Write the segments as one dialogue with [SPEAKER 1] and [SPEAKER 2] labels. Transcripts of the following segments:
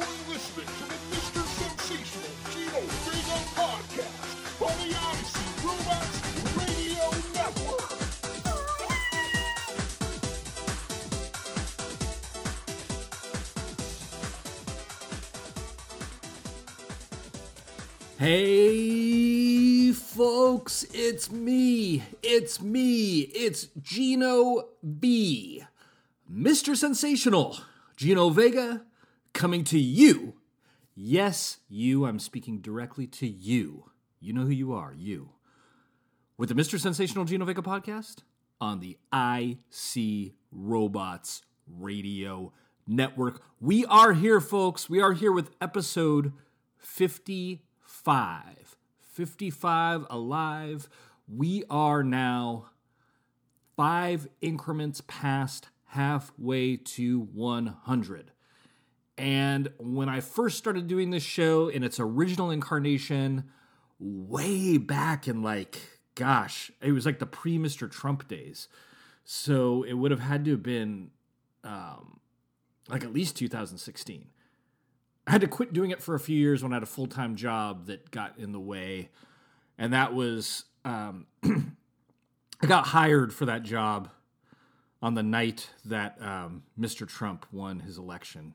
[SPEAKER 1] You're listening to the Mr. Sensational Gino Vega podcast on the Odyssey Robots Radio Network.
[SPEAKER 2] Hey, folks, it's me. It's me. It's Gino B. Mr. Sensational, Gino Vega, coming to you. Yes, you. I'm speaking directly to you. You know who you are, you. With the Mr. Sensational Gino Vega podcast on the IC Robots Radio Network. We are here, folks. We are here with episode 55. 55 alive. We are now five increments past halfway to 100. And when I first started doing this show in its original incarnation, way back in like, gosh, it was like the pre Mr. Trump days. So it would have had to have been um, like at least 2016. I had to quit doing it for a few years when I had a full time job that got in the way. And that was, um, I got hired for that job on the night that um, Mr. Trump won his election.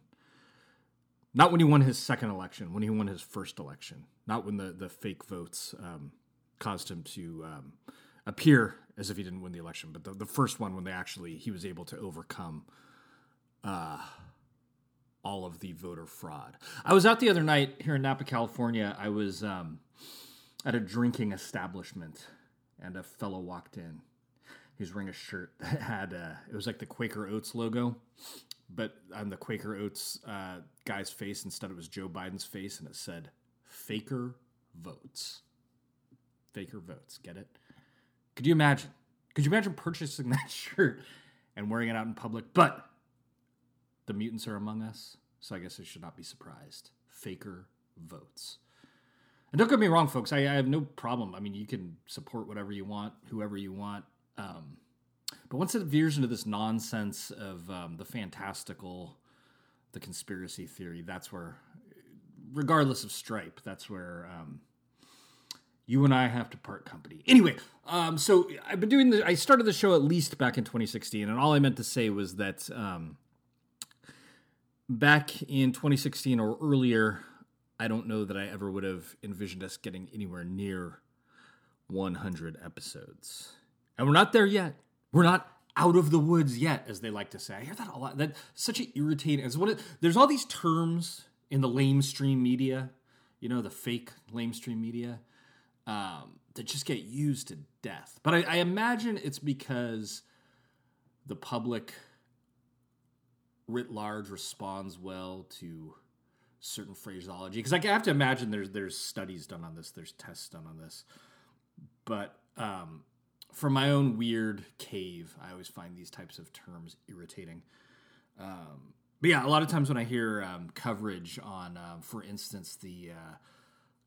[SPEAKER 2] Not when he won his second election, when he won his first election. Not when the, the fake votes um, caused him to um, appear as if he didn't win the election, but the, the first one when they actually, he was able to overcome uh, all of the voter fraud. I was out the other night here in Napa, California. I was um, at a drinking establishment, and a fellow walked in. He was wearing a shirt that had uh, it was like the Quaker Oats logo, but on the Quaker Oats uh, guy's face instead it was Joe Biden's face, and it said "Faker votes." Faker votes. Get it? Could you imagine? Could you imagine purchasing that shirt and wearing it out in public? But the mutants are among us, so I guess I should not be surprised. Faker votes. And don't get me wrong, folks, I, I have no problem. I mean, you can support whatever you want, whoever you want. Um, but once it veers into this nonsense of um, the fantastical, the conspiracy theory, that's where, regardless of stripe, that's where um, you and I have to part company. Anyway, um, so I've been doing the. I started the show at least back in 2016, and all I meant to say was that um, back in 2016 or earlier, I don't know that I ever would have envisioned us getting anywhere near 100 episodes. And we're not there yet. We're not out of the woods yet, as they like to say. I hear that a lot. That's such an irritating. It's what there's all these terms in the lamestream media, you know, the fake lamestream media, um, that just get used to death. But I, I imagine it's because the public writ large responds well to certain phraseology because I have to imagine there's there's studies done on this, there's tests done on this, but um, for my own weird cave, I always find these types of terms irritating. Um, but yeah, a lot of times when I hear um, coverage on, um, for instance, the uh,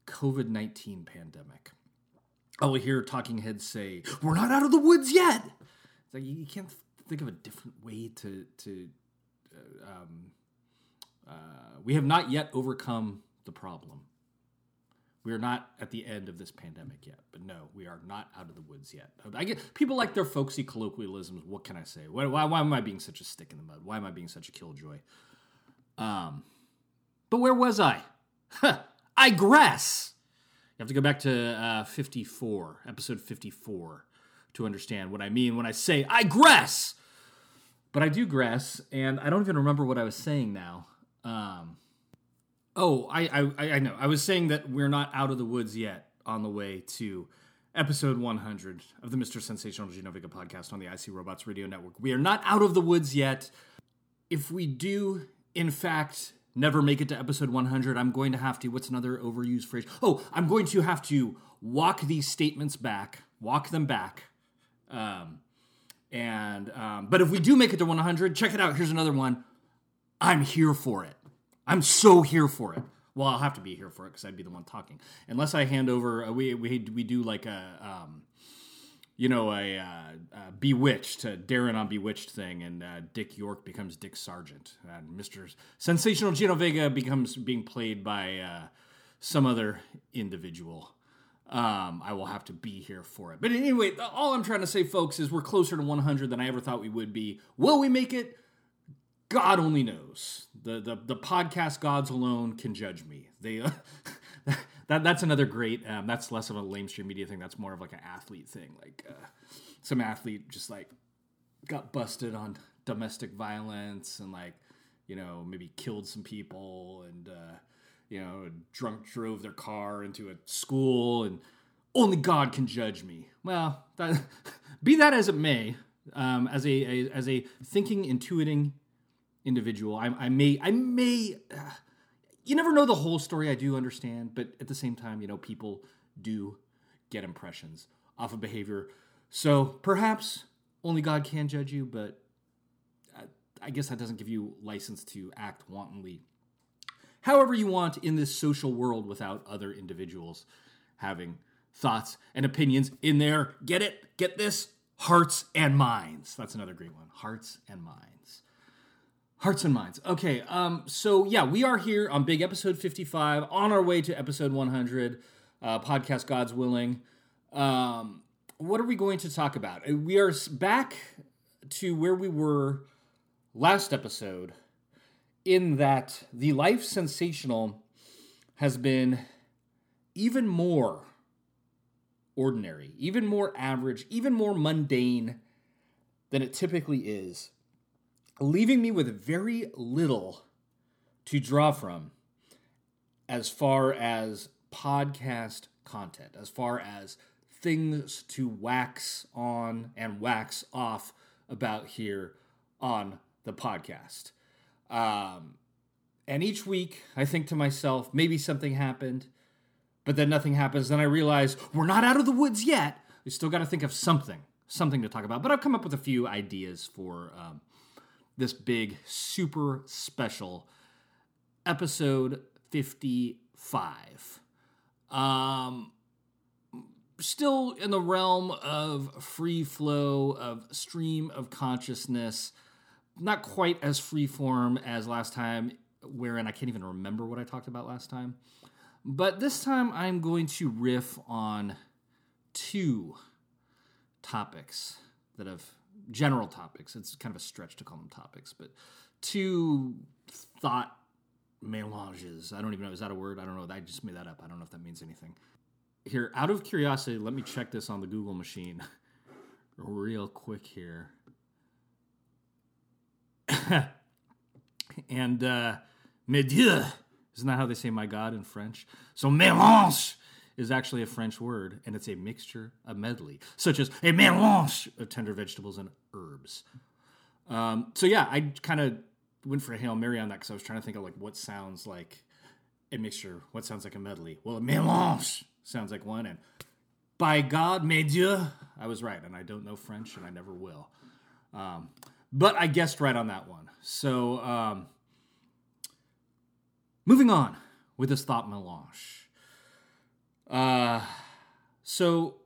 [SPEAKER 2] COVID nineteen pandemic, I will hear talking heads say, "We're not out of the woods yet." It's like you can't think of a different way to to um, uh, we have not yet overcome the problem. We are not at the end of this pandemic yet, but no, we are not out of the woods yet. I get people like their folksy colloquialisms. What can I say? Why, why, why am I being such a stick in the mud? Why am I being such a killjoy? Um, but where was I? I digress. You have to go back to uh, 54, episode 54, to understand what I mean when I say I digress. But I do grass, and I don't even remember what I was saying now. Um, oh, I, I I know. I was saying that we're not out of the woods yet on the way to episode 100 of the Mr. Sensational Gino Vega podcast on the IC Robots Radio Network. We are not out of the woods yet. If we do, in fact, never make it to episode 100, I'm going to have to, what's another overused phrase? Oh, I'm going to have to walk these statements back, walk them back. Um, and um, but if we do make it to 100, check it out. Here's another one. I'm here for it. I'm so here for it. Well, I'll have to be here for it because I'd be the one talking. Unless I hand over, uh, we we we do like a um, you know, a uh, Bewitched, a Darren on Bewitched thing, and uh, Dick York becomes Dick Sargent, and Mister Sensational Gino Vega becomes being played by uh, some other individual. Um, I will have to be here for it. But anyway, all I'm trying to say, folks, is we're closer to 100 than I ever thought we would be. Will we make it? God only knows. The the, the podcast gods alone can judge me. They uh, that that's another great. Um, that's less of a lamestream media thing. That's more of like an athlete thing. Like uh, some athlete just like got busted on domestic violence and like you know maybe killed some people and uh, you know drunk drove their car into a school and only God can judge me. Well, that, be that as it may, um, as a, a as a thinking, intuiting individual. I, I may, I may. Uh, you never know the whole story. I do understand, but at the same time, you know, people do get impressions off of behavior. So perhaps only God can judge you, but I, I guess that doesn't give you license to act wantonly. However, you want in this social world without other individuals having thoughts and opinions in there. Get it? Get this? Hearts and minds. That's another great one. Hearts and minds. Hearts and minds. Okay, um, so yeah, we are here on big episode 55, on our way to episode 100, uh, podcast God's Willing. Um, what are we going to talk about? Uh, We are back to where we were last episode, in that the life sensational has been even more ordinary, even more average, even more mundane than it typically is leaving me with very little to draw from as far as podcast content, as far as things to wax on and wax off about here on the podcast. Um, and each week, I think to myself, maybe something happened, but then nothing happens. Then I realize we're not out of the woods yet. We still got to think of something, something to talk about. But I've come up with a few ideas for um, this big, super special episode 55. Um, still in the realm of free flow, of stream of consciousness. Not quite as free form as last time, wherein I can't even remember what I talked about last time. But this time I'm going to riff on two topics that have general topics. It's kind of a stretch to call them topics, but two thought melanges. I don't even know. Is that a word? I don't know. I just made that up. I don't know if that means anything. Here, out of curiosity, let me check this on the Google machine real quick here. and uh, mes dieux, isn't that how they say my God in French? So mélange is actually a French word, and it's a mixture, a medley, such as a mélange of tender vegetables and herbs. Um, so yeah, I kind of went for a hail mary on that because I was trying to think of like what sounds like a mixture, what sounds like a medley. Well, a mélange sounds like one, and by God, mes dieux, I was right, and I don't know French, and I never will. Um, but I guessed right on that one. So um, moving on with this thought melange. Uh, so,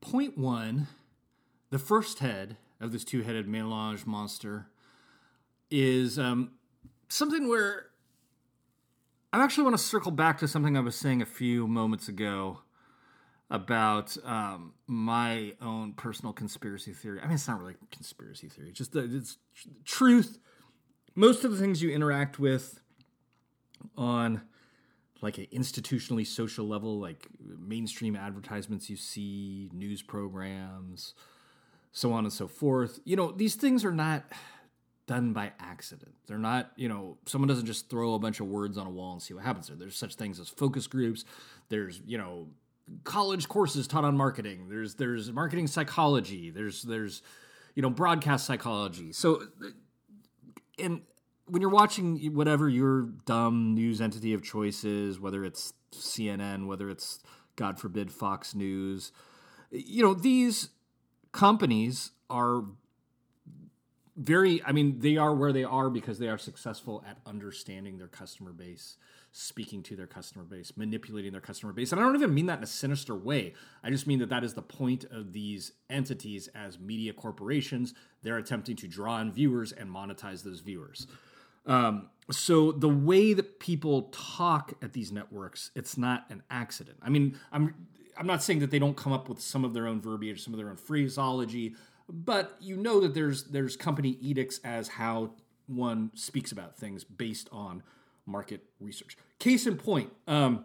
[SPEAKER 2] point one, the first head of this two headed melange monster is um, something where I actually want to circle back to something I was saying a few moments ago about um, my own personal conspiracy theory. I mean, it's not really a conspiracy theory, it's just that it's truth. Most of the things you interact with on like an institutionally social level, like mainstream advertisements you see, news programs, so on and so forth. You know, these things are not done by accident. They're not, you know, someone doesn't just throw a bunch of words on a wall and see what happens there. There's such things as focus groups. There's, you know, college courses taught on marketing. There's there's marketing psychology. There's there's you know broadcast psychology. So and when you're watching whatever your dumb news entity of choice is, whether it's CNN, whether it's God forbid Fox News, you know these companies are very i mean they are where they are because they are successful at understanding their customer base speaking to their customer base, manipulating their customer base. And I don't even mean that in a sinister way. I just mean that that is the point of these entities as media corporations. They're attempting to draw in viewers and monetize those viewers. Um, so the way that people talk at these networks, it's not an accident. I mean, I'm I'm not saying that they don't come up with some of their own verbiage, some of their own phraseology, but you know that there's there's company edicts as how one speaks about things based on market research. Case in point, um,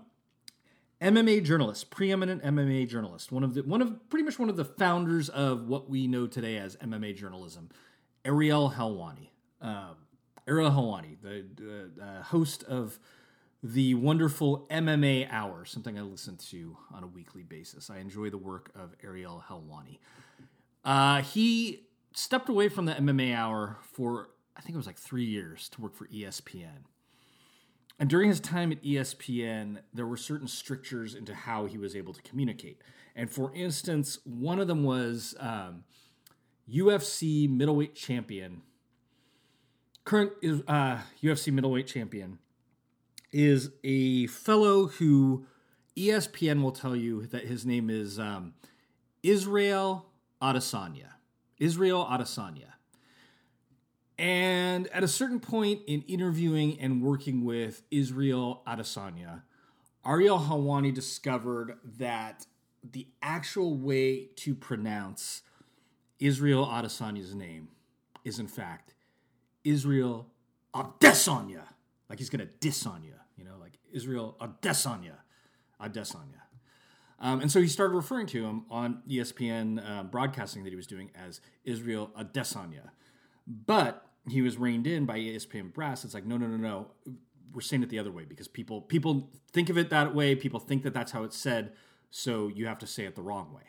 [SPEAKER 2] MMA journalist, preeminent MMA journalist, one of the one of pretty much one of the founders of what we know today as MMA journalism, Ariel Helwani. Um, Ariel Helwani, the uh, host of the wonderful MMA Hour, something I listen to on a weekly basis. I enjoy the work of Ariel Helwani. Uh, he stepped away from the MMA Hour for I think it was like three years to work for ESPN. And during his time at ESPN, there were certain strictures into how he was able to communicate. And for instance, one of them was um, UFC middleweight champion, current uh, UFC middleweight champion, is a fellow who ESPN will tell you that his name is um, Israel Adesanya. Israel Adesanya. And at a certain point in interviewing and working with Israel Adesanya, Ariel Helwani discovered that the actual way to pronounce Israel Adesanya's name is in fact Israel Adesanya. Like he's gonna diss on you, you know, like Israel Adesanya. Adesanya. Um, and so he started referring to him on ESPN uh, broadcasting that he was doing as Israel Adesanya. But he was reined in by ESPN brass. It's like, no, no, no, no. We're saying it the other way because people people think of it that way. People think that that's how it's said. So you have to say it the wrong way.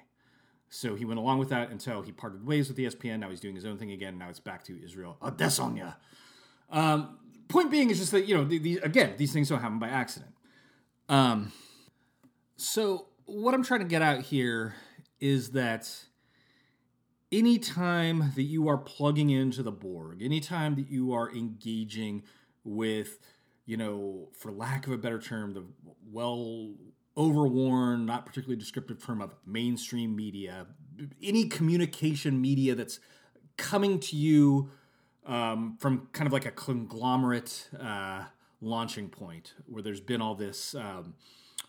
[SPEAKER 2] So he went along with that until he parted ways with the ESPN. Now he's doing his own thing again. Now it's back to Israel Adesanya. Um, point being is just that you know, the, the, again, these things don't happen by accident. Um, so what I'm trying to get out here is that anytime that you are plugging into the Borg, anytime that you are engaging with, you know, for lack of a better term, the well overworn, not particularly descriptive term of mainstream media, any communication media that's coming to you um, from kind of like a conglomerate uh, launching point where there's been all this. Um,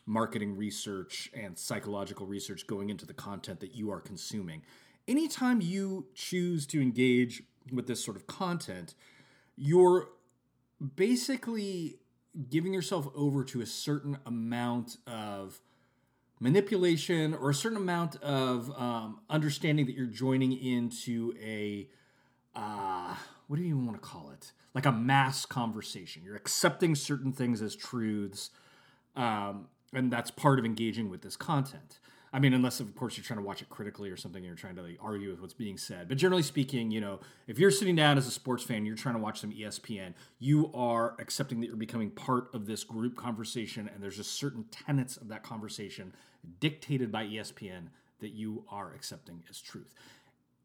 [SPEAKER 2] marketing research and psychological research going into the content that you are consuming anytime you choose to engage with this sort of content, you're basically giving yourself over to a certain amount of manipulation or a certain amount of um, understanding that you're joining into a uh, what do you even want to call it? Like a mass conversation. You're accepting certain things as truths um, and that's part of engaging with this content I mean, unless of course you're trying to watch it critically or something, you're trying to like argue with what's being said. But generally speaking, you know, if you're sitting down as a sports fan, you're trying to watch some ESPN, you are accepting that you're becoming part of this group conversation, and there's just certain tenets of that conversation dictated by ESPN that you are accepting as truth.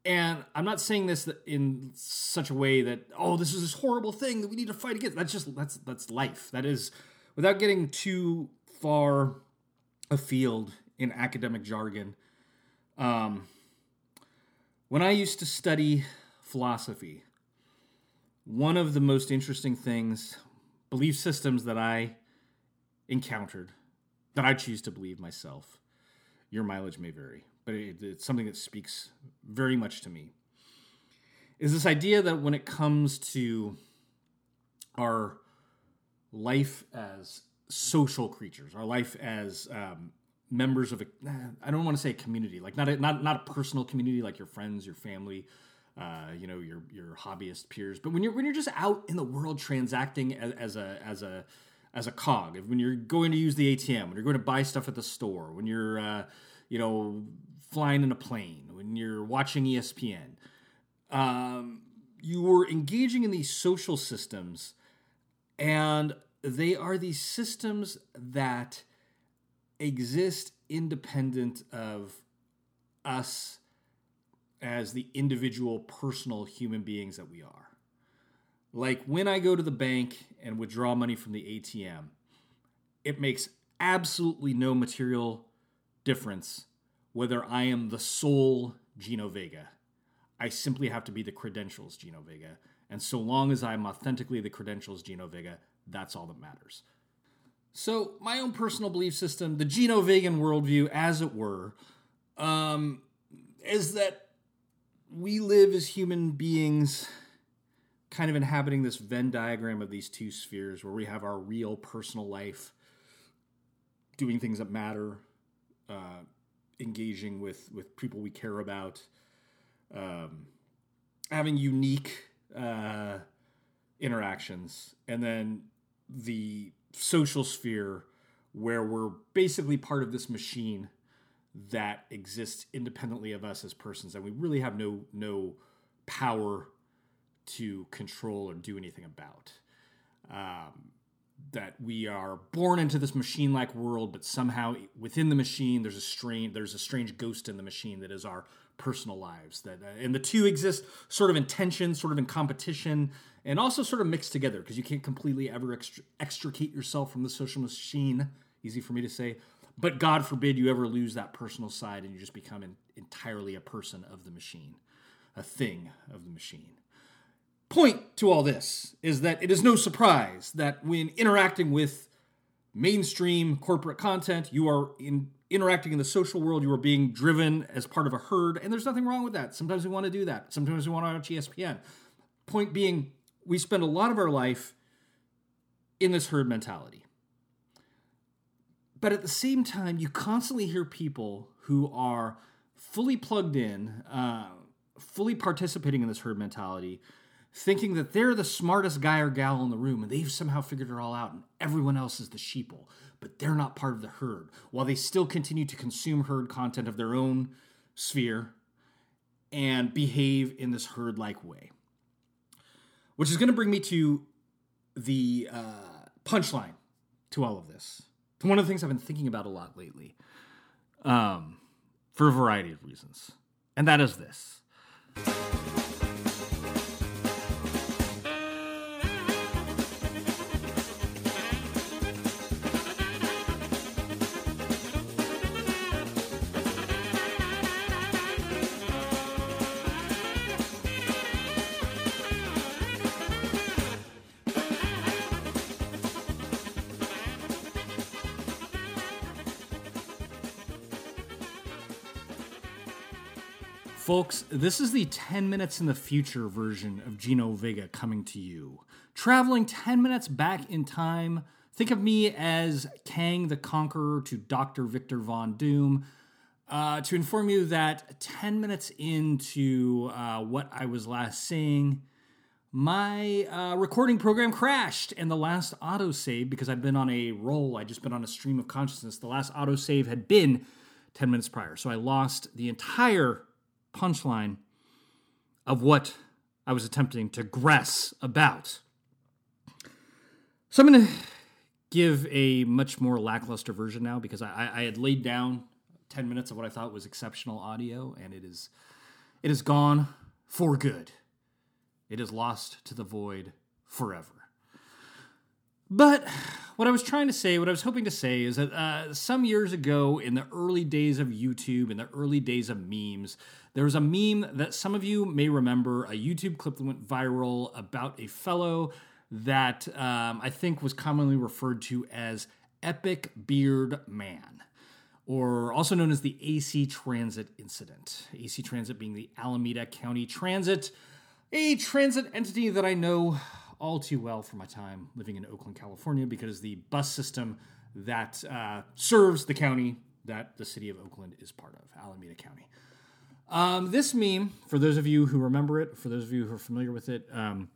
[SPEAKER 2] And I'm not saying this in such a way that oh, this is this horrible thing that we need to fight against. That's just that's that's life. That is without getting too far afield in academic jargon. Um, when I used to study philosophy, one of the most interesting things, belief systems that I encountered, that I choose to believe myself, your mileage may vary, but it, it's something that speaks very much to me, is this idea that when it comes to our life as social creatures, our life as um, members of a I don't want to say a community, like not a, not not a personal community like your friends, your family, uh, you know, your your hobbyist peers, but when you're when you're just out in the world transacting as, as a as a as a cog, when you're going to use the ATM, when you're going to buy stuff at the store, when you're uh, you know flying in a plane, when you're watching ESPN, um, you're engaging in these social systems, and they are these systems that exist independent of us as the individual personal human beings that we are. Like when I go to the bank and withdraw money from the ATM, it makes absolutely no material difference whether I am the sole Gino Vega. I simply have to be the credentials Gino Vega. And so long as I'm authentically the credentials Gino Vega, that's all that matters. So, my own personal belief system, the Gino Vegan worldview, as it were, um, is that we live as human beings kind of inhabiting this Venn diagram of these two spheres where we have our real personal life, doing things that matter, uh, engaging with, with people we care about, um, having unique uh, interactions, and then the social sphere where we're basically part of this machine that exists independently of us as persons and we really have no no power to control or do anything about. Um, that we are born into this machine-like world but somehow within the machine there's a strange there's a strange ghost in the machine that is our personal lives that uh, and the two exist sort of in tension sort of in competition and also sort of mixed together because you can't completely ever extricate yourself from the social machine easy for me to say but god forbid you ever lose that personal side and you just become entirely a person of the machine a thing of the machine. Point to all this is that it is no surprise that when interacting with mainstream corporate content, you are in interacting in the social world, you are being driven as part of a herd, and there's nothing wrong with that. Sometimes we want to do that. Sometimes we want to watch ESPN. Point being, we spend a lot of our life in this herd mentality. But at the same time, you constantly hear people who are fully plugged in, uh, fully participating in this herd mentality, thinking that they're the smartest guy or gal in the room and they've somehow figured it all out and everyone else is the sheeple, but they're not part of the herd, while they still continue to consume herd content of their own sphere and behave in this herd like way. Which is going to bring me to the uh, punchline to all of this. To one of the things I've been thinking about a lot lately, um, for a variety of reasons. And that is this. Folks, this is the 10 minutes in the future version of Gino Vega coming to you. Traveling 10 minutes back in time, think of me as Kang the Conqueror to Dr. Victor Von Doom. Uh, to inform you that 10 minutes into uh, what I was last saying, my uh, recording program crashed and the last autosave, because I've been on a roll, I'd just been on a stream of consciousness, the last autosave had been 10 minutes prior. So I lost the entire punchline of what I was attempting to gress about. So I'm going to give a much more lackluster version now because I, I, had laid down 10 minutes of what I thought was exceptional audio and it is it is gone for good. It is lost to the void forever. But what I was trying to say, what I was hoping to say, is that uh, some years ago, in the early days of YouTube, in the early days of memes, there was a meme that some of you may remember, a YouTube clip that went viral about a fellow that um, I think was commonly referred to as Epic Beard Man, or also known as the AC Transit incident. AC Transit being the Alameda County Transit, a transit entity that I know all too well from my time living in Oakland, California, because the bus system that uh, serves the county that the city of Oakland is part of, Alameda County. Um, this meme, for those of you who remember it, for those of you who are familiar with it, um,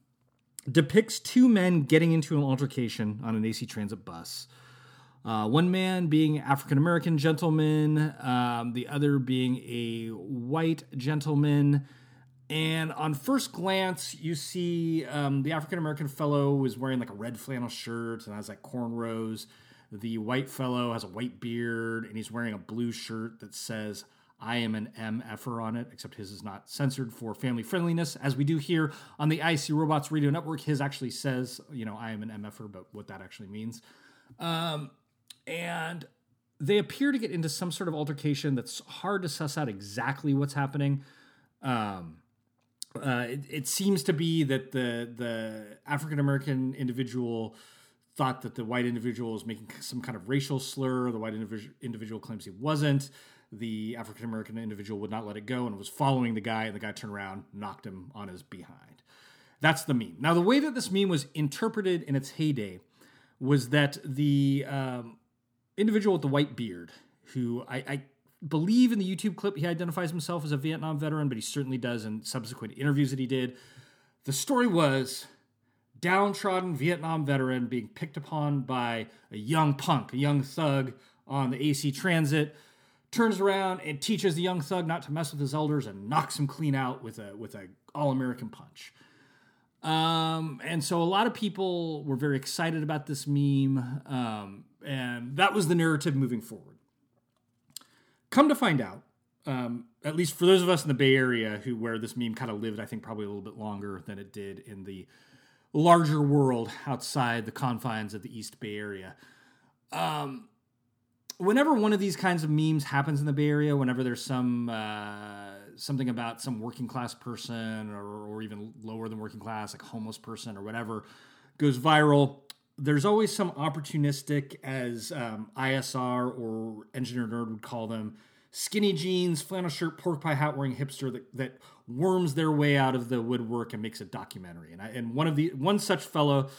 [SPEAKER 2] depicts two men getting into an altercation on an AC Transit bus. Uh, one man being African American gentleman, um, the other being a white gentleman. And on first glance, you see um, the African American fellow is wearing like a red flannel shirt and has like cornrows. The white fellow has a white beard and he's wearing a blue shirt that says, I am an MFer on it, except his is not censored for family friendliness, as we do here on the IC Robots Radio Network. His actually says, you know, I am an MFer, but what that actually means. Um, and they appear to get into some sort of altercation that's hard to suss out exactly what's happening. Um, uh, it, it, seems to be that the the African American individual thought that the white individual was making some kind of racial slur. The white individual individual claims he wasn't. The African American individual would not let it go and was following the guy, and the guy turned around, knocked him on his behind. That's the meme. Now, the way that this meme was interpreted in its heyday was that the um, individual with the white beard, who I, I believe in the YouTube clip he identifies himself as a Vietnam veteran, but he certainly does in subsequent interviews that he did. The story was downtrodden Vietnam veteran being picked upon by a young punk, a young thug on the AC Transit, turns around and teaches the young thug not to mess with his elders and knocks him clean out with a with a all American punch. Um, and so a lot of people were very excited about this meme, um, and that was the narrative moving forward. Come to find out, um, at least for those of us in the Bay Area who where this meme kind of lived, I think probably a little bit longer than it did in the larger world outside the confines of the East Bay Area. Um, whenever one of these kinds of memes happens in the Bay Area, whenever there's some uh, something about some working class person or, or even lower than working class, like homeless person or whatever, goes viral, there's always some opportunistic, as um, ISR or Engineer Nerd would call them, skinny jeans, flannel shirt, pork pie hat wearing hipster that, that worms their way out of the woodwork and makes a documentary. And I, and one of the one such fellow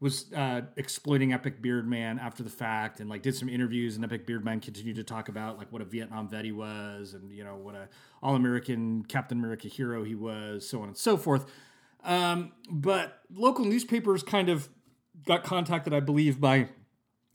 [SPEAKER 2] was uh, exploiting Epic Beard Man after the fact, and like did some interviews. And Epic Beard Man continued to talk about like what a Vietnam vet he was, and you know what a All American Captain America hero he was, so on and so forth. Um, but local newspapers kind of got contacted, I believe, by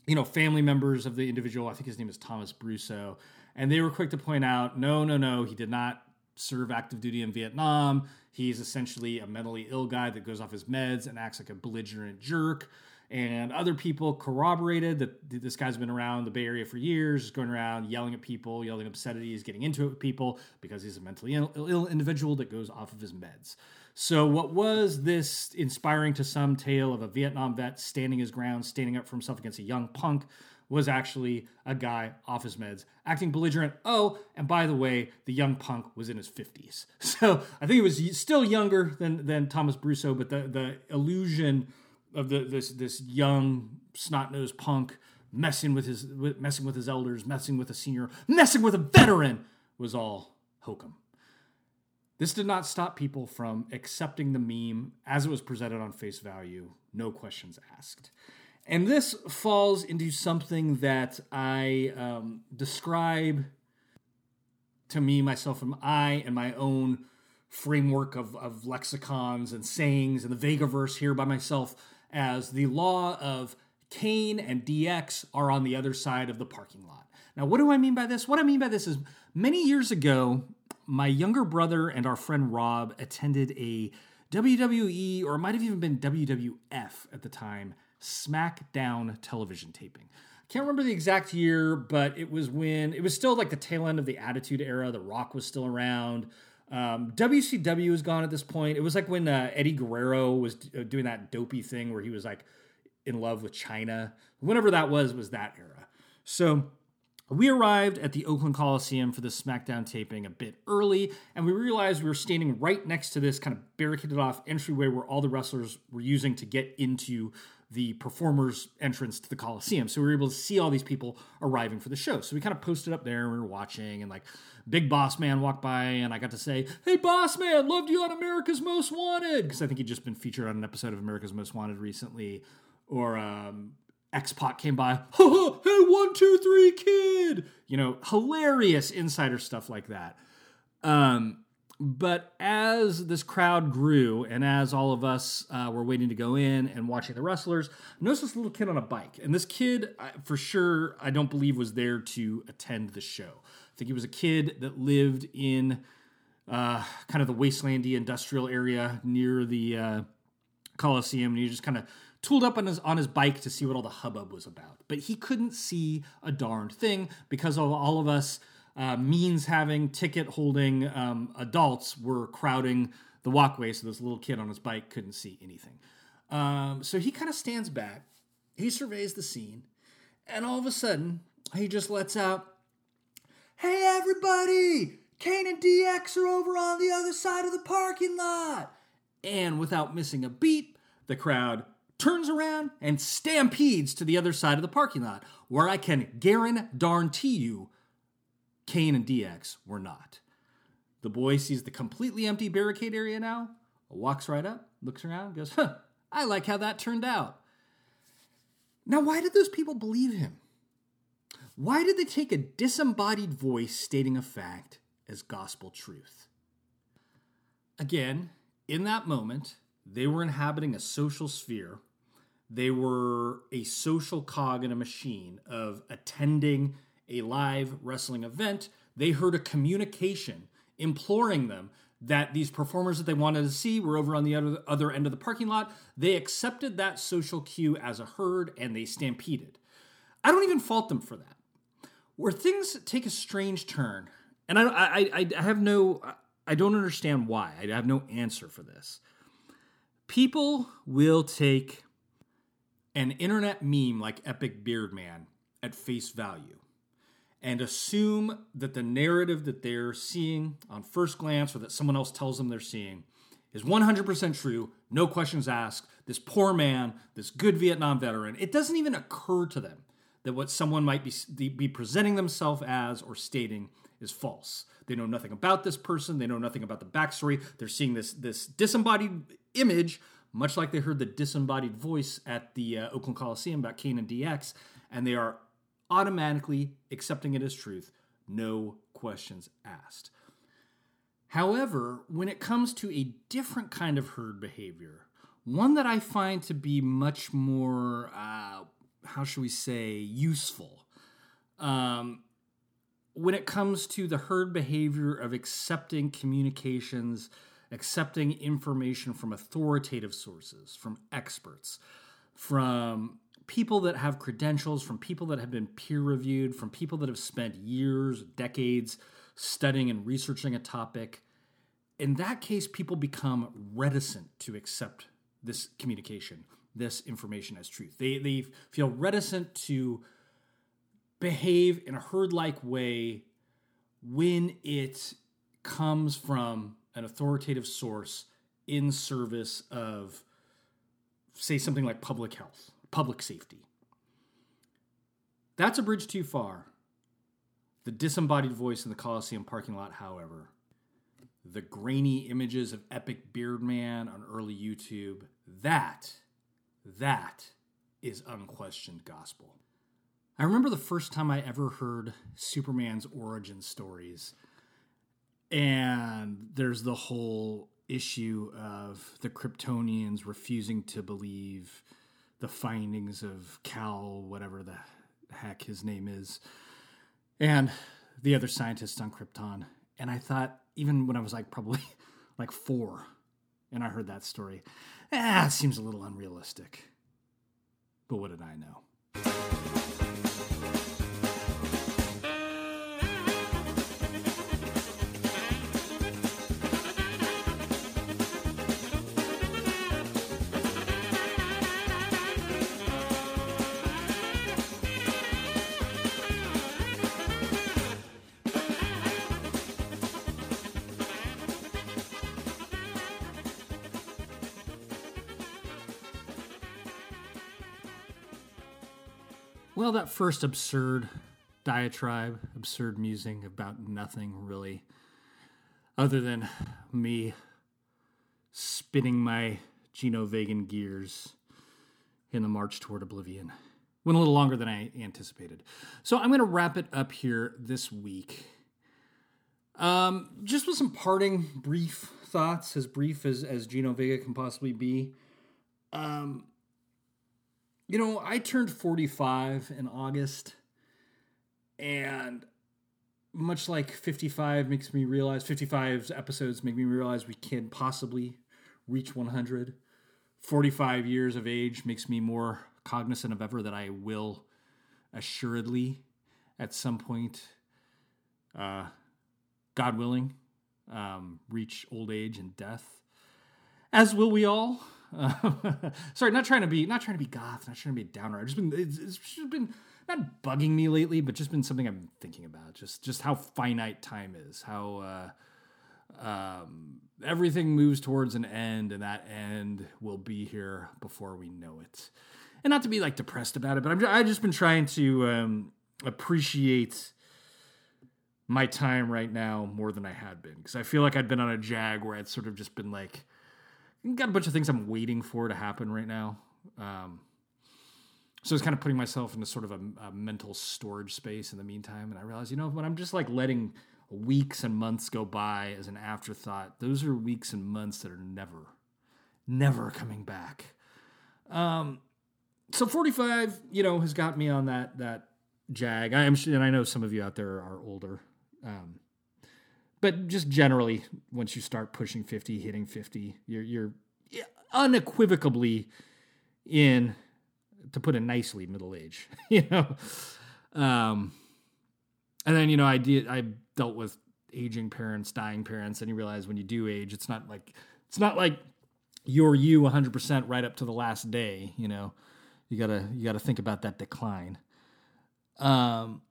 [SPEAKER 2] you know family members of the individual. I think his name is Thomas Bruso, and they were quick to point out, no, no, no, he did not serve active duty in Vietnam. He's essentially a mentally ill guy that goes off his meds and acts like a belligerent jerk. And other people corroborated that this guy's been around the Bay Area for years, going around yelling at people, yelling obscenities, getting into it with people because he's a mentally Ill, individual that goes off of his meds. So, what was this inspiring to some tale of a Vietnam vet standing his ground, standing up for himself against a young punk? Was actually a guy off his meds, acting belligerent. Oh, and by the way, the young punk was in his 50s. So I think he was still younger than, than Thomas Bruso, but the, the illusion of the, this, this young snot nosed punk messing with his with, messing with his elders, messing with a senior, messing with a veteran was all hokum. This did not stop people from accepting the meme as it was presented on face value, no questions asked. And this falls into something that I um, describe to me, myself, and I, and my own framework of, of lexicons and sayings and the Vegaverse here by myself as the law of Kane and DX are on the other side of the parking lot. Now, what do I mean by this? What I mean by this is many years ago, my younger brother and our friend Rob attended a WWE, or it might have even been WWF at the time, SmackDown television taping. I can't remember the exact year, but it was when it was still like the tail end of the Attitude Era. The Rock was still around. Um, WCW was gone at this point. It was like when uh, Eddie Guerrero was uh, doing that dopey thing where he was like in love with Chyna. Whenever that was, was that era. So we arrived at the Oakland Coliseum for the SmackDown taping a bit early, and we realized we were standing right next to this kind of barricaded off entryway where all the wrestlers were using to get into the performers' entrance to the Coliseum. So we were able to see all these people arriving for the show. So we kind of posted up there and we were watching, and like Big Boss Man walked by, and I got to say, Hey, Boss Man, loved you on America's Most Wanted, because I think he'd just been featured on an episode of America's Most Wanted recently. Or um, X Pac came by, hey, one, two, three, kid. You know, hilarious insider stuff like that. Um, but as this crowd grew and as all of us uh, were waiting to go in and watching the wrestlers, I noticed this little kid on a bike. And this kid, for sure, I don't believe was there to attend the show. I think he was a kid that lived in uh, kind of the wastelandy industrial area near the uh, Coliseum. And he just kind of tooled up on his on his bike to see what all the hubbub was about. But he couldn't see a darned thing because of all of us uh, means having ticket holding um, adults were crowding the walkway, so this little kid on his bike couldn't see anything. Um, so he kind of stands back, he surveys the scene, And all of a sudden, he just lets out, Hey, everybody! Kane and DX are over on the other side of the parking lot. And without missing a beat, the crowd turns around and stampedes to the other side of the parking lot, where I can guarantee you Kane and DX were not. The boy sees the completely empty barricade area now, walks right up, looks around, goes, huh, I like how that turned out. Now, why did those people believe him? Why did they take a disembodied voice stating a fact as gospel truth? Again, in that moment, they were inhabiting a social sphere. They were a social cog in a machine of attending a live wrestling event. They heard a communication imploring them that these performers that they wanted to see were over on the other, other end of the parking lot. They accepted that social cue as a herd and they stampeded. I don't even fault them for that. Where things take a strange turn, and I, I, I have no, I don't understand why. I have no answer for this. People will take an internet meme like Epic Beard Man at face value and assume that the narrative that they're seeing on first glance or that someone else tells them they're seeing is 100% true, no questions asked. This poor man, this good Vietnam veteran, it doesn't even occur to them that what someone might be, be presenting themselves as or stating is false. They know nothing about this person, they know nothing about the backstory. They're seeing this, this disembodied image, much like they heard the disembodied voice at the uh, Oakland Coliseum about Kane and DX, and they are automatically accepting it as truth, no questions asked. However, when it comes to a different kind of herd behavior, one that I find to be much more, uh, how should we say, useful, um, when it comes to the herd behavior of accepting communications, accepting information from authoritative sources, from experts, from people that have credentials, from people that have been peer reviewed, from people that have spent years, decades studying and researching a topic. In that case, people become reticent to accept this communication, this information as truth. They, they feel reticent to behave in a herd like way when it comes from an authoritative source in service of, say, something like public health public safety. That's a bridge too far. The disembodied voice in the Coliseum parking lot, however, the grainy images of Epic Beard Man on early YouTube, that, that is unquestioned gospel. I remember the first time I ever heard Superman's origin stories. And there's the whole issue of the Kryptonians refusing to believe the findings of Cal, whatever the heck his name is, and the other scientists on Krypton. And I thought, even when I was like probably like four, and I heard that story, ah, it seems a little unrealistic. But what did I know? Well, that first absurd diatribe, absurd musing about nothing really, other than me spinning my Gino Vegan gears in the march toward oblivion. Went a little longer than I anticipated. So I'm going to wrap it up here this week. Um, just with some parting brief thoughts, as brief as, as Gino Vega can possibly be. Um, you know, I turned 45 in August, and much like 55 makes me realize 55's episodes make me realize we can possibly reach 100. 45 years of age makes me more cognizant of ever that I will assuredly at some point, uh, God willing, um, reach old age and death. As will we all. Uh, sorry, not trying to be not trying to be goth, not trying to be a downer. I've just been it's, it's just been not bugging me lately, but just been something I'm thinking about. Just just how finite time is, how uh, um, everything moves towards an end, and that end will be here before we know it. And not to be like depressed about it, but I'm I've just been trying to um, appreciate my time right now more than I had been because I feel like I'd been on a jag where I'd sort of just been like, got a bunch of things I'm waiting for to happen right now. Um, so I was kind of putting myself into sort of a, a, mental storage space in the meantime, and I realized, you know, when I'm just like letting weeks and months go by as an afterthought, those are weeks and months that are never, never coming back. Um, so 45, you know, has got me on that that jag. I am, and I know some of you out there are older. Um, but just generally, once you start pushing 50, hitting 50, you're, you're unequivocally in, to put it nicely, middle age, you know? Um, and then, you know, I did, I dealt with aging parents, dying parents, and you realize when you do age, it's not like, it's not like you're you 100% right up to the last day, you know? You gotta, you gotta think about that decline. Um,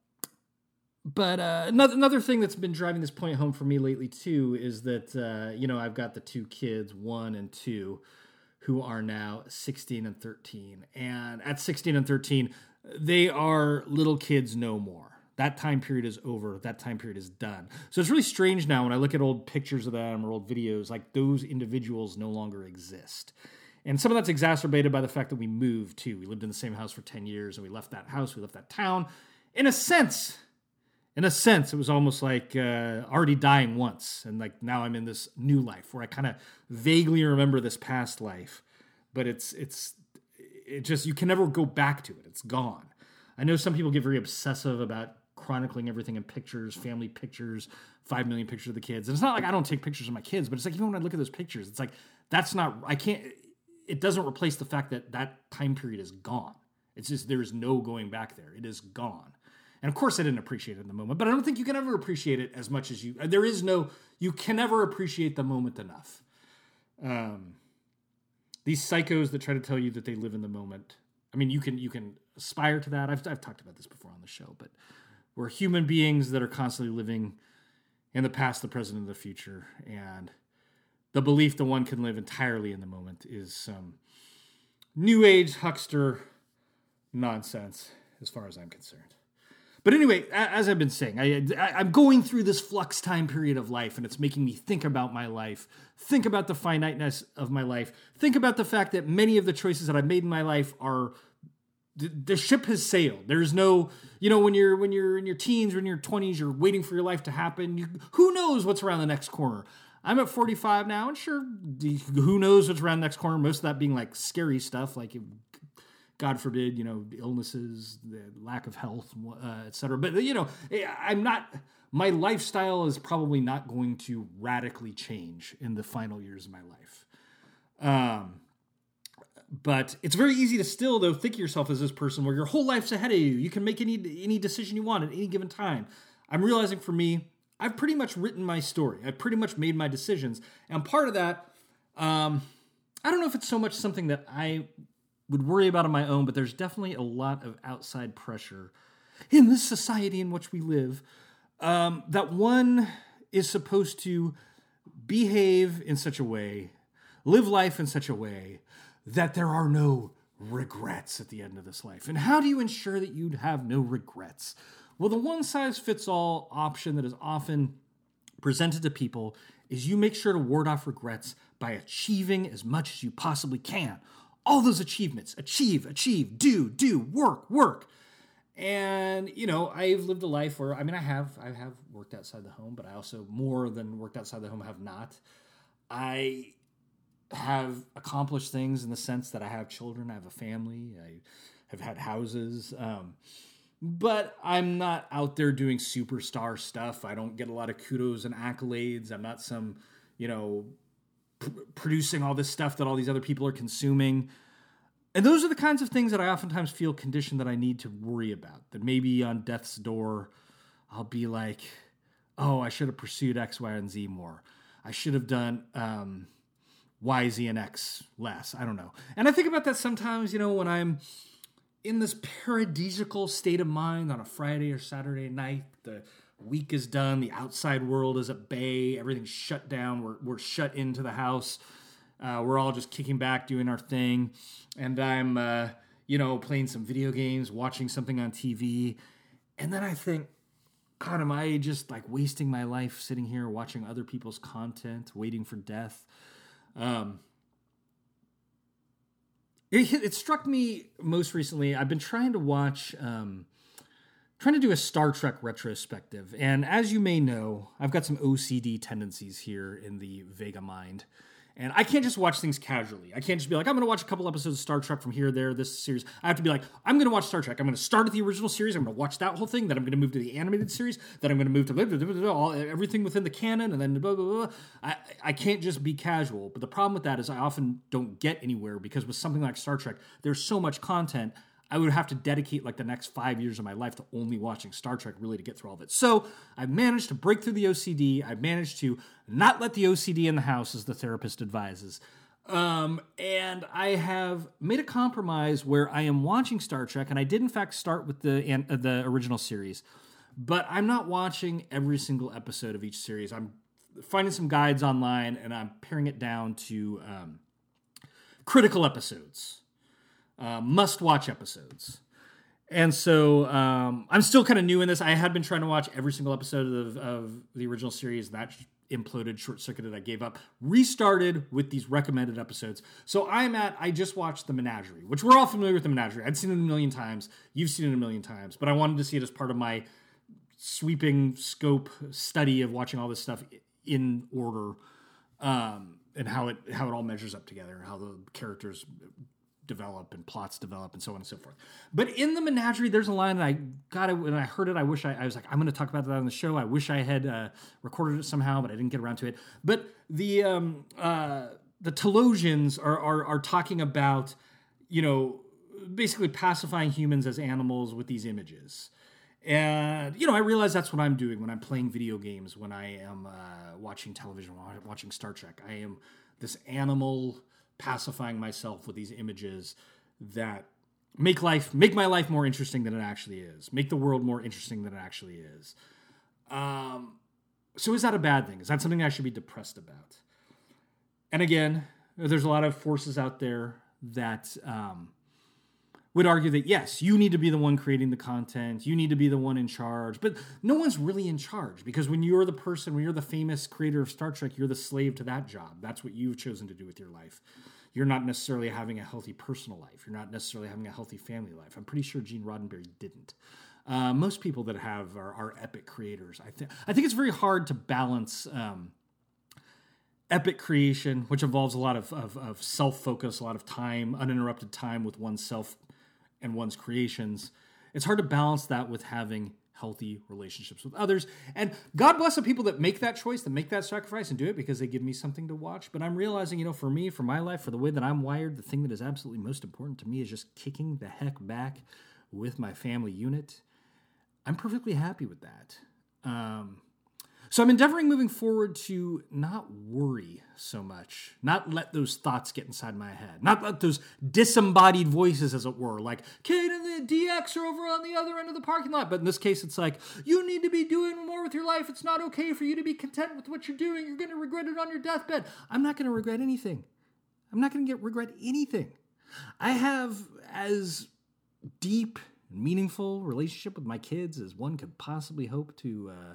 [SPEAKER 2] but uh, another another thing that's been driving this point home for me lately too is that uh, you know I've got the two kids, one and two, who are now 16 and 13, and at 16 and 13, they are little kids no more. That time period is over. That time period is done. So it's really strange now when I look at old pictures of them or old videos, like those individuals no longer exist. And some of that's exacerbated by the fact that we moved too. We lived in the same house for 10 years and we left that house, we left that town. In a sense, in a sense, it was almost like uh, already dying once, and like now I'm in this new life where I kind of vaguely remember this past life, but it's it's it just you can never go back to it. It's gone. I know some people get very obsessive about chronicling everything in pictures, family pictures, five million pictures of the kids, and it's not like I don't take pictures of my kids, but it's like even when I look at those pictures, it's like that's not I can't. It doesn't replace the fact that that time period is gone. It's just there is no going back there. It is gone. And of course, I didn't appreciate it in the moment, but I don't think you can ever appreciate it as much as you. There is no, you can never appreciate the moment enough. Um, these psychos that try to tell you that they live in the moment. I mean, you can you can aspire to that. I've I've talked about this before on the show, but we're human beings that are constantly living in the past, the present, and the future, and the belief that one can live entirely in the moment is some new age huckster nonsense, as far as I'm concerned. But anyway, as I've been saying, I, I, am going through this flux time period of life, and it's making me think about my life, think about the finiteness of my life, think about the fact that many of the choices that I've made in my life are the, the ship has sailed. There's no, you know, when you're when you're in your teens or in your 20s, you're waiting for your life to happen. You, who knows what's around the next corner? I'm at 45 now, and sure, who knows what's around the next corner? Most of that being like scary stuff, like God forbid, you know, illnesses, the lack of health, uh, etc. But you know, I'm not. My lifestyle is probably not going to radically change in the final years of my life. Um, but it's very easy to still though think of yourself as this person where your whole life's ahead of you. You can make any any decision you want at any given time. I'm realizing for me, I've pretty much written my story. I've pretty much made my decisions, and part of that. Um, I don't know if it's so much something that I would worry about on my own, but there's definitely a lot of outside pressure in this society in which we live um, that one is supposed to behave in such a way, live life in such a way that there are no regrets at the end of this life. And how do you ensure that you'd have no regrets? Well, the one size fits all option that is often presented to people is you make sure to ward off regrets by achieving as much as you possibly can all those achievements achieve, achieve, do, do, work, work. And you know, I've lived a life where I mean, I have I have worked outside the home, but I also more than worked outside the home have not. I have accomplished things in the sense that I have children, I have a family, I have had houses. Um, but I'm not out there doing superstar stuff. I don't get a lot of kudos and accolades. I'm not some, you know, producing all this stuff that all these other people are consuming. And those are the kinds of things that I oftentimes feel conditioned that I need to worry about. That maybe on death's door, I'll be like, oh, I should have pursued X, Y, and Z more. I should have done um, Y, Z, and X less. I don't know. And I think about that sometimes, you know, when I'm in this paradisical state of mind on a Friday or Saturday night. The week is done. The outside world is at bay. Everything's shut down. We're, we're shut into the house. Uh, we're all just kicking back, doing our thing. And I'm, uh, you know, playing some video games, watching something on TV. And then I think, God, am I just like wasting my life sitting here watching other people's content, waiting for death? Um, it, it struck me most recently. I've been trying to watch, um, trying to do a Star Trek retrospective, and as you may know, I've got some OCD tendencies here in the Vega mind. And I can't just watch things casually. I can't just be like, I'm going to watch a couple episodes of Star Trek from here, there, this series. I have to be like, I'm going to watch Star Trek. I'm going to start at the original series. I'm going to watch that whole thing. Then I'm going to move to the animated series. Then I'm going to move to blah, blah, blah, all, everything within the canon. And then blah, blah, blah. I, I can't just be casual. But the problem with that is I often don't get anywhere because with something like Star Trek, there's so much content. I would have to dedicate like the next five years of my life to only watching Star Trek really to get through all of it. So I've managed to break through the OCD. I've managed to not let the OCD in the house, as the therapist advises. Um, and I have made a compromise where I am watching Star Trek, and I did in fact start with the uh, the original series, but I'm not watching every single episode of each series. I'm finding some guides online, and I'm paring it down to um, critical episodes, uh, must watch episodes. And so um, I'm still kind of new in this. I had been trying to watch every single episode of, of the original series. That imploded, short circuited, I gave up, restarted with these recommended episodes. So I'm at, I just watched The Menagerie, which we're all familiar with The Menagerie. I'd seen it a million times. You've seen it a million times, but I wanted to see it as part of my sweeping scope study of watching all this stuff in order um, and how it how it all measures up together, how the characters develop and plots develop and so on and so forth. But in the menagerie, there's a line that I got it when I heard it. I wish I, I was like, I'm going to talk about that on the show. I wish I had uh, recorded it somehow, but I didn't get around to it. But the um, uh, the Talosians are, are are talking about, you know, basically pacifying humans as animals with these images. And you know, I realize that's what I'm doing when I'm playing video games, when I am uh, watching television, watching Star Trek. I am this animal pacifying myself with these images that make life make my life more interesting than it actually is make the world more interesting than it actually is. Um, so is that a bad thing? Is that something i should be depressed about? And again there's a lot of forces out there that um, would argue that yes you need to be the one creating the content you need to be the one in charge but no one's really in charge because when you're the person when you're the famous creator of star trek you're the slave to that job that's what you've chosen to do with your life you're not necessarily having a healthy personal life. You're not necessarily having a healthy family life. I'm pretty sure Gene Roddenberry didn't. Uh, most people that have are, are, epic creators. I think I think it's very hard to balance um, epic creation, which involves a lot of, of, of self focus, a lot of time, uninterrupted time with oneself and one's creations. It's hard to balance that with having healthy relationships with others. And God bless the people that make that choice, that make that sacrifice and do it because they give me something to watch. But I'm realizing, you know, for me, for my life, for the way that I'm wired, the thing that is absolutely most important to me is just kicking the heck back with my family unit. I'm perfectly happy with that. Um, so I'm endeavoring moving forward to not worry so much, not let those thoughts get inside my head, not let those disembodied voices, as it were, like Kate and the DX are over on the other end of the parking lot. But in this case, it's like, you need to be doing more with your life. It's not okay for you to be content with what you're doing. You're going to regret it on your deathbed. I'm not going to regret anything. I'm not going to get regret anything. I have as deep and meaningful relationship with my kids as one could possibly hope to uh,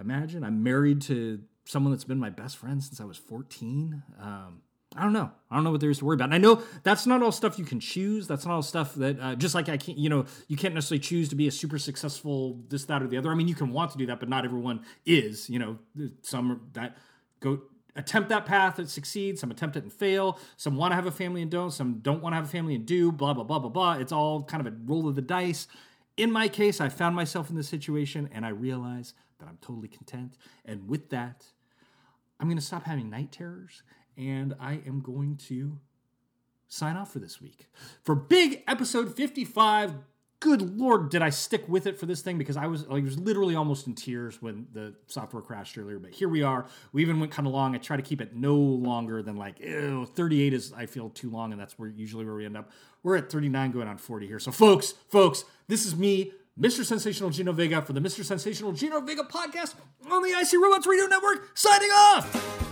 [SPEAKER 2] imagine. I'm married to someone that's been my best friend since I was 14. Um, I don't know. I don't know what there is to worry about. And I know that's not all stuff you can choose. That's not all stuff that, uh, just like I can't, you know, you can't necessarily choose to be a super successful this, that, or the other. I mean, you can want to do that, but not everyone is. You know, some that go attempt that path and succeed. Some attempt it and fail. Some want to have a family and don't. Some don't want to have a family and do. Blah blah blah blah blah. It's all kind of a roll of the dice. In my case, I found myself in this situation, and I realize that I'm totally content. And with that, I'm going to stop having night terrors and I am going to sign off for this week. For big episode 55, good lord, did I stick with it for this thing because I was like, I was literally almost in tears when the software crashed earlier. But here we are. We even went kind of long. I try to keep it no longer than like ew, 38 is I feel too long, and that's where usually where we end up. We're at 39 going on 40 here. So folks, folks, this is me. Mr. Sensational Gino Vega for the Mr. Sensational Gino Vega podcast on the IC Robots Radio Network, signing off.